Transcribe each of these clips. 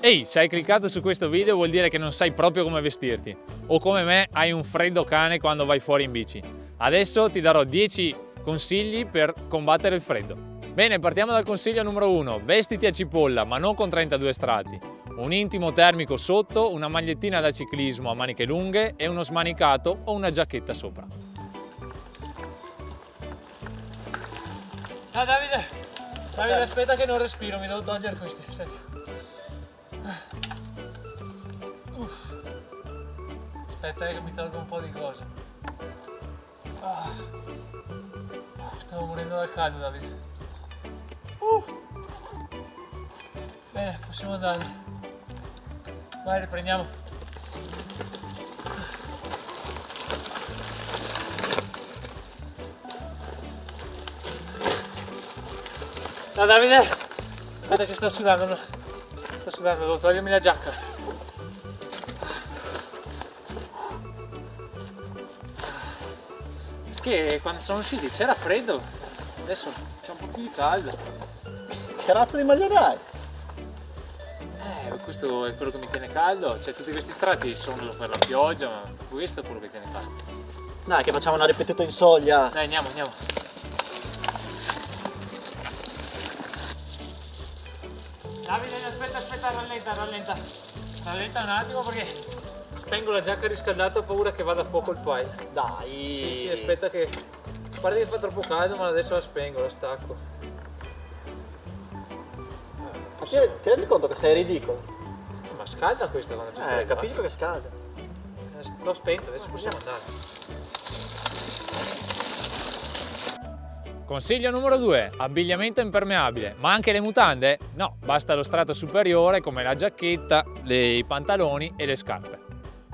Ehi, se hai cliccato su questo video vuol dire che non sai proprio come vestirti o come me hai un freddo cane quando vai fuori in bici. Adesso ti darò 10 consigli per combattere il freddo. Bene, partiamo dal consiglio numero 1. Vestiti a cipolla, ma non con 32 strati. Un intimo termico sotto, una magliettina da ciclismo a maniche lunghe e uno smanicato o una giacchetta sopra. Ah Davide, Davide aspetta che non respiro, mi devo togliere questi. Senti. Uff. Aspetta eh, che mi tolgo un po' di cose. Ah. Stavo morendo dal caldo Davide. Uh. Bene, possiamo andare. Vai, riprendiamo. No Davide, aspetta che sto sudando, sto sudando, devo togliermi la giacca. Perché quando sono usciti c'era freddo, adesso c'è un po' più di caldo. Che razza di magliorai? Eh, questo è quello che mi tiene caldo, cioè tutti questi strati sono per la pioggia, ma questo è quello che tiene caldo. Dai, che facciamo una ripetuta in soglia. Dai, andiamo, andiamo. Davide, aspetta, aspetta, rallenta, rallenta. Rallenta un attimo perché spengo la giacca riscaldata, ho paura che vada a fuoco il pile. Dai. Sì, sì, aspetta che... Guarda che fa troppo caldo, ma adesso la spengo, la stacco. Ma ti, ti rendi conto che sei ridicolo? Ma scalda questa quando c'è Eh, freddo, capisco che scalda. eh. L'ho spenta, adesso possiamo andare. Consiglio numero 2. Abbigliamento impermeabile. Ma anche le mutande? No, basta lo strato superiore come la giacchetta, i pantaloni e le scarpe.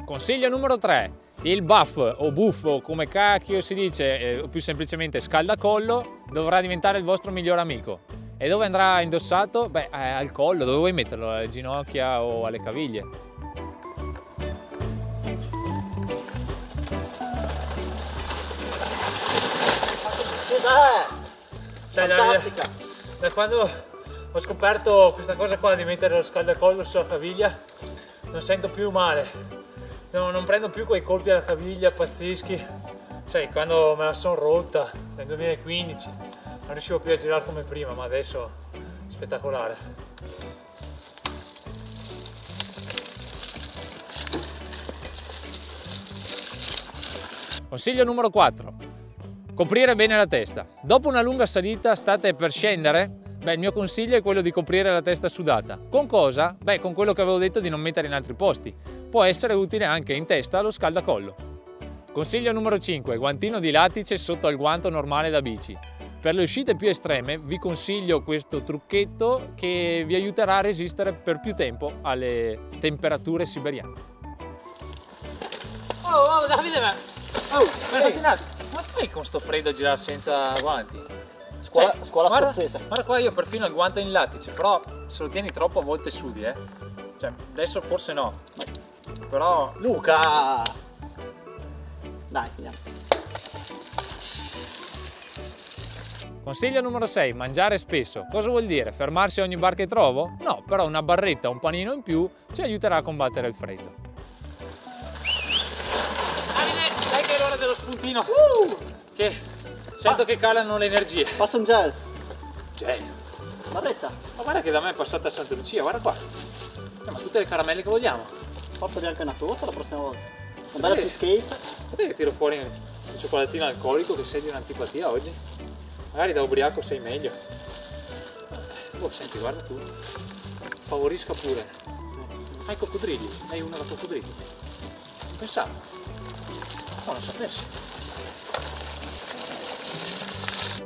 Consiglio numero 3. Il buff o buffo, come cacchio si dice, eh, o più semplicemente scaldacollo, dovrà diventare il vostro miglior amico. E dove andrà indossato? Beh, eh, al collo, dove vuoi metterlo? Alle ginocchia o alle caviglie? Davide, Fantastica. da quando ho scoperto questa cosa qua di mettere lo scaldacollo sulla caviglia, non sento più male. No, non prendo più quei colpi alla caviglia pazzeschi. Sai, quando me la sono rotta nel 2015 non riuscivo più a girare come prima, ma adesso è spettacolare. Consiglio numero 4. Coprire bene la testa. Dopo una lunga salita state per scendere? Beh, il mio consiglio è quello di coprire la testa sudata. Con cosa? Beh, con quello che avevo detto di non mettere in altri posti. Può essere utile anche in testa lo scaldacollo. Consiglio numero 5. Guantino di lattice sotto al guanto normale da bici. Per le uscite più estreme vi consiglio questo trucchetto che vi aiuterà a resistere per più tempo alle temperature siberiane. Oh, oh Davide, ma... Oh. Come fai con sto freddo a girare senza guanti? Scuola, Cioè, scuola guarda, scozzese. Guarda qua io perfino il guanto in lattice, però se lo tieni troppo a volte sudi, eh. Cioè, adesso forse no. Però Luca! Dai, andiamo. Consiglio numero 6, mangiare spesso. Cosa vuol dire? Fermarsi a ogni bar che trovo? No, però una barretta un panino in più ci aiuterà a combattere il freddo. Davide, dai che è l'ora dello spuntino. Che sento che calano le energie. Passa un gel. Cioè, Barretta. ma guarda che da me è passata Santa Lucia, guarda qua. Eh, ma tutte le caramelle che vogliamo. Porta bianca e una torta la prossima volta. Una bella Sì. cheesecake. Vedete che tiro fuori un cioccolatino alcolico che sei di un'antipatia oggi? Magari da ubriaco sei meglio. Oh, senti, guarda tu. Favorisca pure. Hai coccodrilli, hai uno da coccodrilli. Non pensavo. No, non sapessi.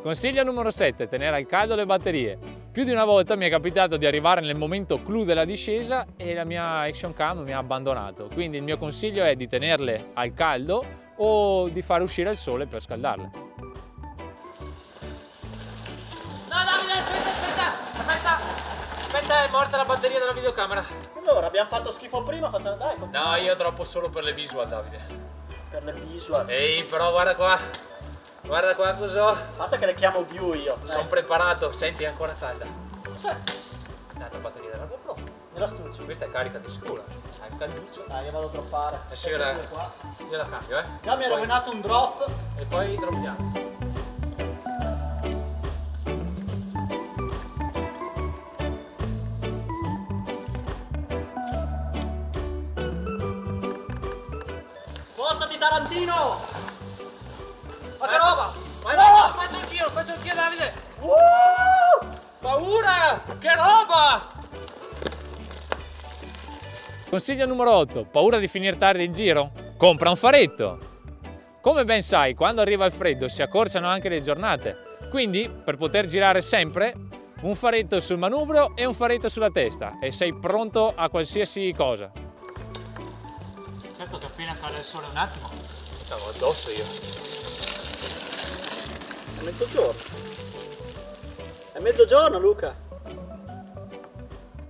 Consiglio numero 7, tenere al caldo le batterie. Più di una volta mi è capitato di arrivare nel momento clou della discesa e la mia action cam mi ha abbandonato. Quindi il mio consiglio è di tenerle al caldo o di far uscire il sole per scaldarle. No, Davide, aspetta, aspetta, aspetta. Aspetta, è morta la batteria della videocamera. Allora, abbiamo fatto schifo prima, facciamo... Dai, continuiamo. No, io troppo solo per le visual, Davide. Per le visual. Ehi, però guarda qua. Guarda qua cos'ho. Guarda che le chiamo view io. Sono preparato. Senti, è ancora calda. Cos'è? L'altra batteria della GoPro. Io la stuccio. Questa è carica di sicuro. È il calduccio. Dai, io vado a droppare. Adesso io la, qua. io la cambio, eh. Già mi ha rovinato un drop. E poi droppiamo. Tarantino! Anch'io Davide! Uh! Paura! Che roba! Consiglio numero 8. Paura di finire tardi in giro? Compra un faretto! Come ben sai, quando arriva il freddo si accorciano anche le giornate. Quindi, per poter girare sempre, un faretto sul manubrio e un faretto sulla testa e sei pronto a qualsiasi cosa. Certo che appena cala il sole un attimo, stavo addosso io. È mezzogiorno. È mezzogiorno, Luca.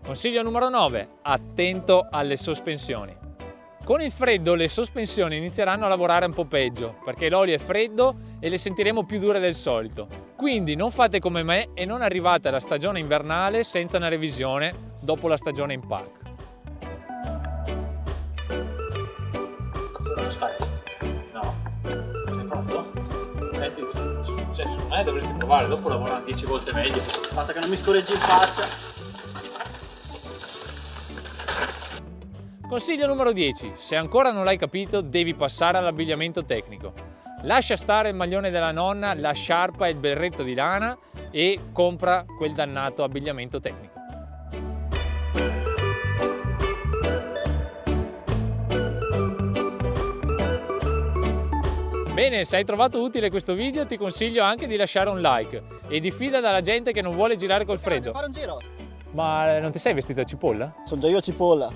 Consiglio numero 9. Attento alle sospensioni. Con il freddo le sospensioni inizieranno a lavorare un po' peggio perché l'olio è freddo e le sentiremo più dure del solito. Quindi non fate come me e non arrivate alla stagione invernale senza una revisione dopo la stagione in park. Secondo me dovresti provare, dopo lavorano 10 volte meglio. Basta che non mi scorreggi in faccia. Consiglio numero 10. Se ancora non l'hai capito, devi passare all'abbigliamento tecnico. Lascia stare il maglione della nonna, la sciarpa e il berretto di lana e compra quel dannato abbigliamento tecnico. Bene, se hai trovato utile questo video ti consiglio anche di lasciare un like e diffida dalla gente che non vuole girare col freddo. Fare un giro. Ma non ti sei vestito a cipolla? Sono già io cipolla.